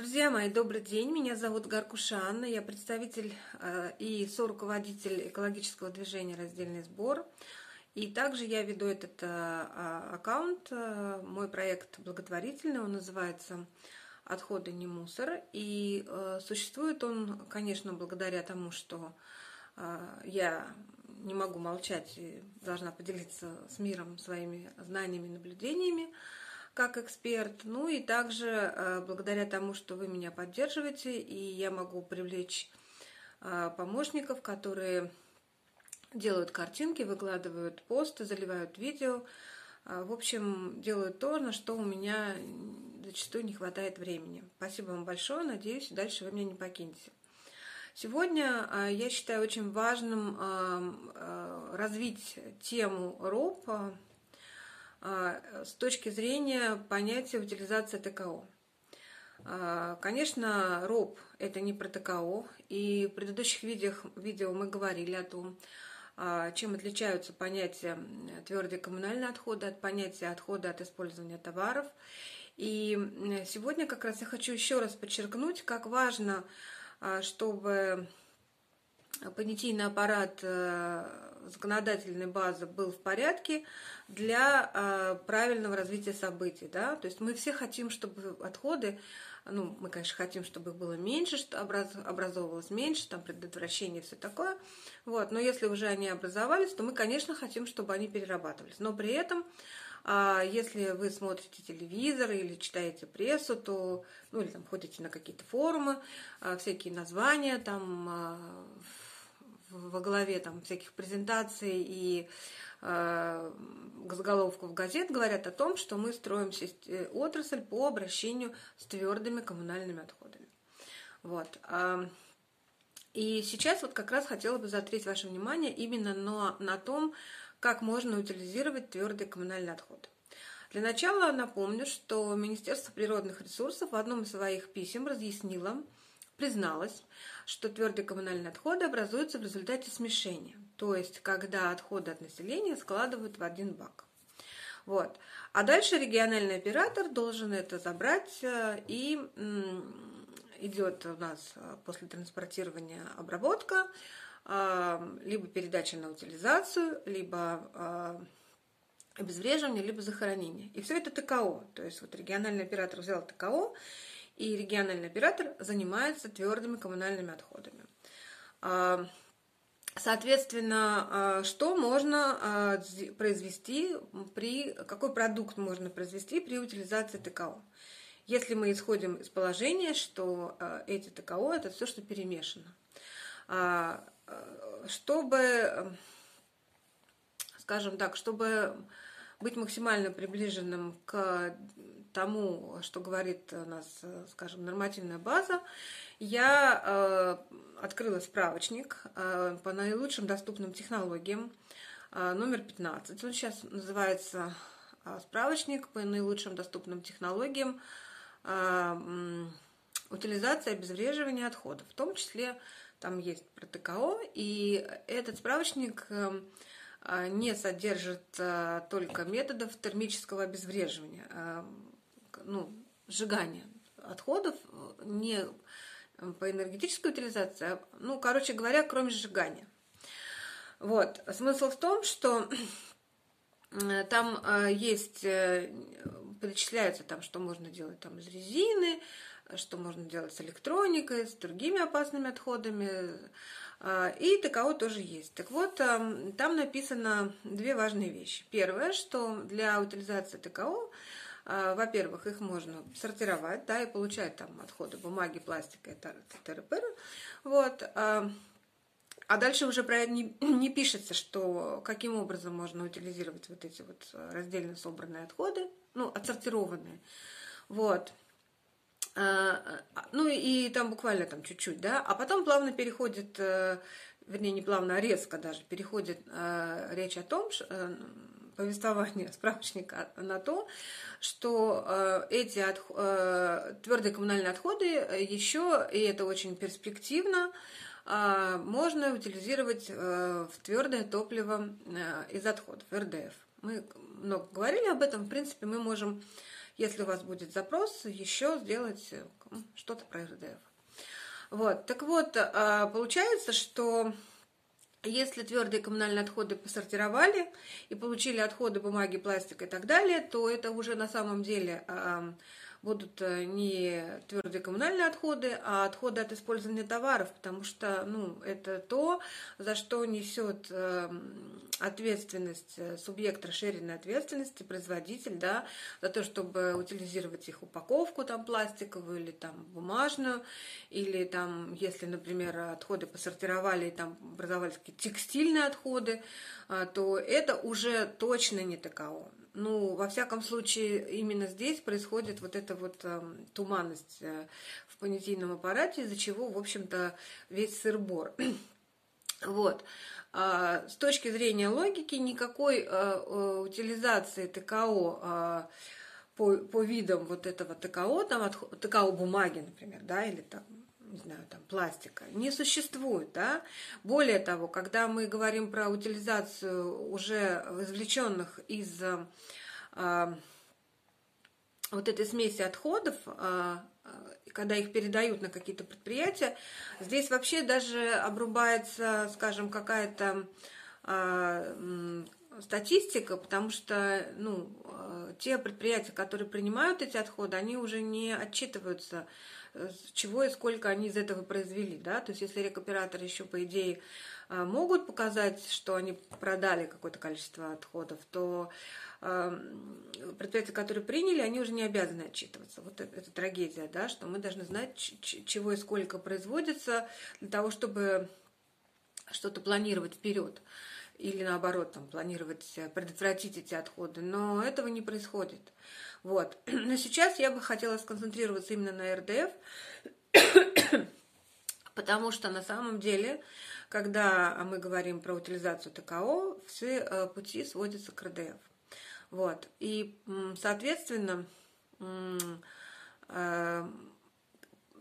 Друзья мои, добрый день. Меня зовут Гаркуша Анна. Я представитель э, и соруководитель экологического движения «Раздельный сбор». И также я веду этот э, а, аккаунт. Э, мой проект благотворительный, он называется «Отходы не мусор». И существует он, конечно, благодаря тому, что я не могу молчать и должна поделиться с миром своими знаниями, наблюдениями как эксперт. Ну и также э, благодаря тому, что вы меня поддерживаете, и я могу привлечь э, помощников, которые делают картинки, выкладывают посты, заливают видео. Э, в общем, делают то, на что у меня зачастую не хватает времени. Спасибо вам большое. Надеюсь, дальше вы меня не покинете. Сегодня я считаю очень важным развить тему РОП, с точки зрения понятия утилизации ТКО. А, конечно, РОП – это не про ТКО, и в предыдущих видео, видео мы говорили о том, а, чем отличаются понятия твердые коммунальные отходы от понятия отхода от использования товаров. И сегодня как раз я хочу еще раз подчеркнуть, как важно, чтобы понятийный аппарат э, законодательной базы был в порядке для э, правильного развития событий. Да? То есть мы все хотим, чтобы отходы, ну, мы, конечно, хотим, чтобы их было меньше, что образовывалось меньше, там, предотвращение и все такое. Вот. Но если уже они образовались, то мы, конечно, хотим, чтобы они перерабатывались. Но при этом а если вы смотрите телевизор или читаете прессу, то, ну или там ходите на какие-то форумы, а, всякие названия там а, во главе там всяких презентаций и э, заголовков газет говорят о том, что мы строим э, отрасль по обращению с твердыми коммунальными отходами. Вот. И сейчас вот как раз хотела бы заострить ваше внимание именно на, на том, как можно утилизировать твердые коммунальные отходы. Для начала напомню, что Министерство природных ресурсов в одном из своих писем разъяснило, призналась, что твердые коммунальные отходы образуются в результате смешения, то есть когда отходы от населения складывают в один бак. Вот. А дальше региональный оператор должен это забрать э, и идет у нас э, после транспортирования обработка, э, либо передача на утилизацию, либо обезвреживание, либо захоронение. И все это ТКО. То есть вот региональный оператор взял ТКО и региональный оператор занимается твердыми коммунальными отходами. А, соответственно, а, что можно а, произвести при, какой продукт можно произвести при утилизации ТКО? Если мы исходим из положения, что эти ТКО это все, что перемешано. Чтобы, скажем так, чтобы быть максимально приближенным к тому, что говорит у нас, скажем, нормативная база, я э, открыла справочник э, по наилучшим доступным технологиям, э, номер 15. Он сейчас называется э, справочник по наилучшим доступным технологиям э, утилизации обезвреживания отходов. В том числе там есть про ТКО, и этот справочник э, не содержит э, только методов термического обезвреживания. Э, ну, сжигания отходов, не по энергетической утилизации, а, ну, короче говоря, кроме сжигания. Вот. Смысл в том, что э, там э, есть, э, перечисляется там, что можно делать там из резины, что можно делать с электроникой, с другими опасными отходами, и ТКО тоже есть. Так вот, там написано две важные вещи. Первое, что для утилизации ТКО во-первых, их можно сортировать, да, и получать там отходы бумаги, пластика и т.р. Вот. А, а дальше уже про это не, не пишется, что каким образом можно утилизировать вот эти вот раздельно собранные отходы, ну, отсортированные. Вот. А, ну и там буквально там чуть-чуть, да, а потом плавно переходит, э, вернее, не плавно, а резко даже переходит э, речь о том, э, повествование справочника на то, что э, эти э, твердые коммунальные отходы еще, и это очень перспективно, э, можно утилизировать э, в твердое топливо э, из отходов, РДФ. Мы много говорили об этом, в принципе, мы можем если у вас будет запрос, еще сделать что-то про РДФ. Вот, так вот, получается, что если твердые коммунальные отходы посортировали и получили отходы бумаги, пластика и так далее, то это уже на самом деле будут э, не твердые коммунальные отходы, а отходы от использования товаров, потому что ну, это то, за что несет эм, ответственность э, субъект расширенной ответственности, производитель, да, за то, чтобы утилизировать их упаковку там пластиковую или там бумажную, или там, если, например, отходы посортировали и там образовались какие-то текстильные отходы, э, то это уже точно не ТКО ну, во всяком случае, именно здесь происходит вот эта вот э, туманность э, в понятийном аппарате, из-за чего, в общем-то, весь сырбор. вот. А, с точки зрения логики, никакой а, утилизации ТКО а, по, по видам вот этого ТКО, там, от, ТКО бумаги, например, да, или там не знаю, там, пластика, не существует, да. Более того, когда мы говорим про утилизацию уже извлеченных из а, вот этой смеси отходов, а, когда их передают на какие-то предприятия, здесь вообще даже обрубается, скажем, какая-то а, статистика, потому что ну, те предприятия, которые принимают эти отходы, они уже не отчитываются чего и сколько они из этого произвели, да, то есть если рекоператоры еще, по идее, а, могут показать, что они продали какое-то количество отходов, то предприятия, которые приняли, они уже не обязаны отчитываться. Вот это, это трагедия, да, что мы должны знать, чего и сколько производится для того, чтобы что-то планировать вперед или наоборот там планировать э, предотвратить эти отходы, но этого не происходит. Вот. Но сейчас я бы хотела сконцентрироваться именно на РДФ, потому что на самом деле, когда мы говорим про утилизацию ТКО, все э, пути сводятся к РДФ. Вот. И, соответственно, э,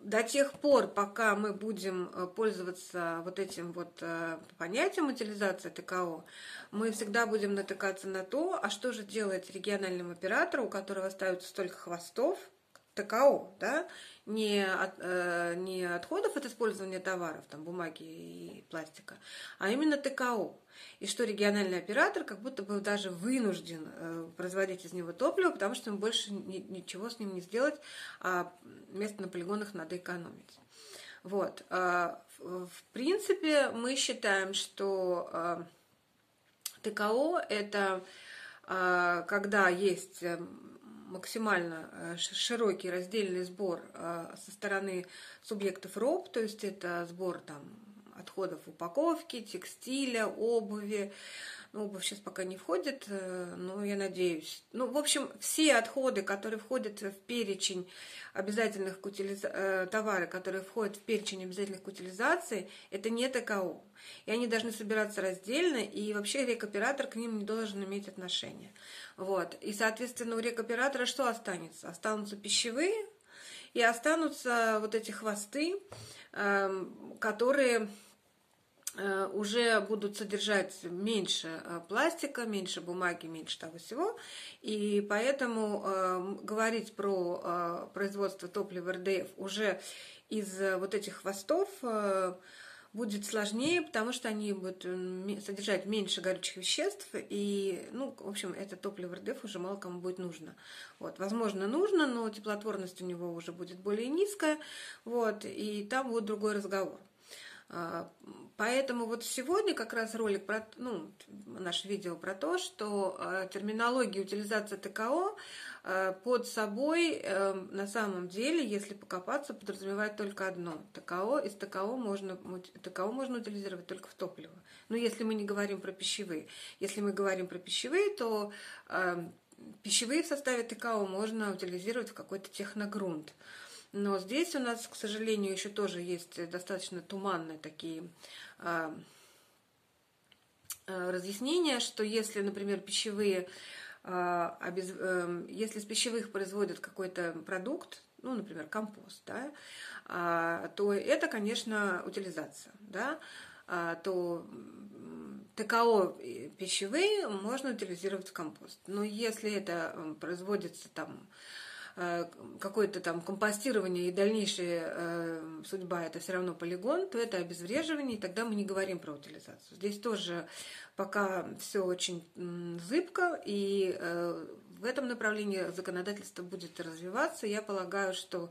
до тех пор, пока мы будем э, пользоваться вот этим вот э, понятием утилизации ТКО, мы всегда будем натыкаться на то, а что же делать региональному оператору, у которого ставится столько хвостов, ТКО, да, не, от, э, не отходов от использования товаров, там, бумаги и пластика, а именно ТКО. И что региональный оператор как будто бы даже вынужден э, производить из него топливо, потому что ему больше ни, ничего с ним не сделать, а место на полигонах надо экономить. Вот. А, в, принципе, мы считаем, что э, ТКО это э, когда есть максимально э, широкий раздельный сбор э, со стороны субъектов РОП, то есть это сбор там отходов упаковки, текстиля, обуви. Ну, обувь сейчас пока не входит, э, но я надеюсь. Ну, в общем, все отходы, которые входят в перечень обязательных к утилиза... товары, которые входят в перечень обязательных к утилизации, это не ТКО. И они должны собираться раздельно, и вообще рекоператор к ним не должен иметь отношения. Вот. И, соответственно, у рекоператора что останется? Останутся пищевые и останутся вот эти хвосты, эм, которые э, уже будут содержать меньше э, пластика, меньше бумаги, меньше того всего. И поэтому э, говорить про производство топлива РДФ уже из вот этих хвостов будет сложнее, потому что они будут содержать меньше горючих веществ, и, ну, в общем, это топливо РДФ уже мало кому будет нужно. Вот, возможно, нужно, но теплотворность у него уже будет более низкая, вот, и там будет другой разговор. А, поэтому вот сегодня как раз ролик про, ну, наше видео про то, что а, терминология утилизации ТКО а, под собой эм, на самом деле, если покопаться, подразумевает только одно. ТКО, из ТКО можно, ТКО можно утилизировать только в топливо. Но если мы не говорим про пищевые. Если мы говорим про пищевые, то пищевые в составе ТКО можно утилизировать в какой-то техногрунт. Но здесь у нас, к сожалению, еще тоже есть достаточно туманные такие а, а, разъяснения, что если, например, пищевые, а, э, если из пищевых производят какой-то продукт, ну, например, компост, да, то это, конечно, утилизация, да, то ТКО пищевые можно утилизировать в компост. Но если это производится там какое-то там компостирование и дальнейшая судьба это все равно полигон, то это обезвреживание, и тогда мы не говорим про утилизацию. Здесь тоже пока все очень зыбко, и в этом направлении законодательство будет развиваться. Я полагаю, что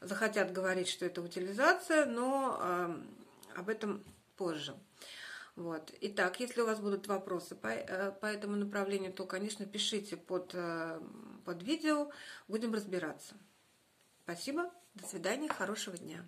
захотят говорить, что это утилизация, но об этом позже. Вот. Итак, если у вас будут вопросы по, э, по этому направлению, то, конечно, пишите под, э, под видео, будем разбираться. Спасибо, до свидания, хорошего дня.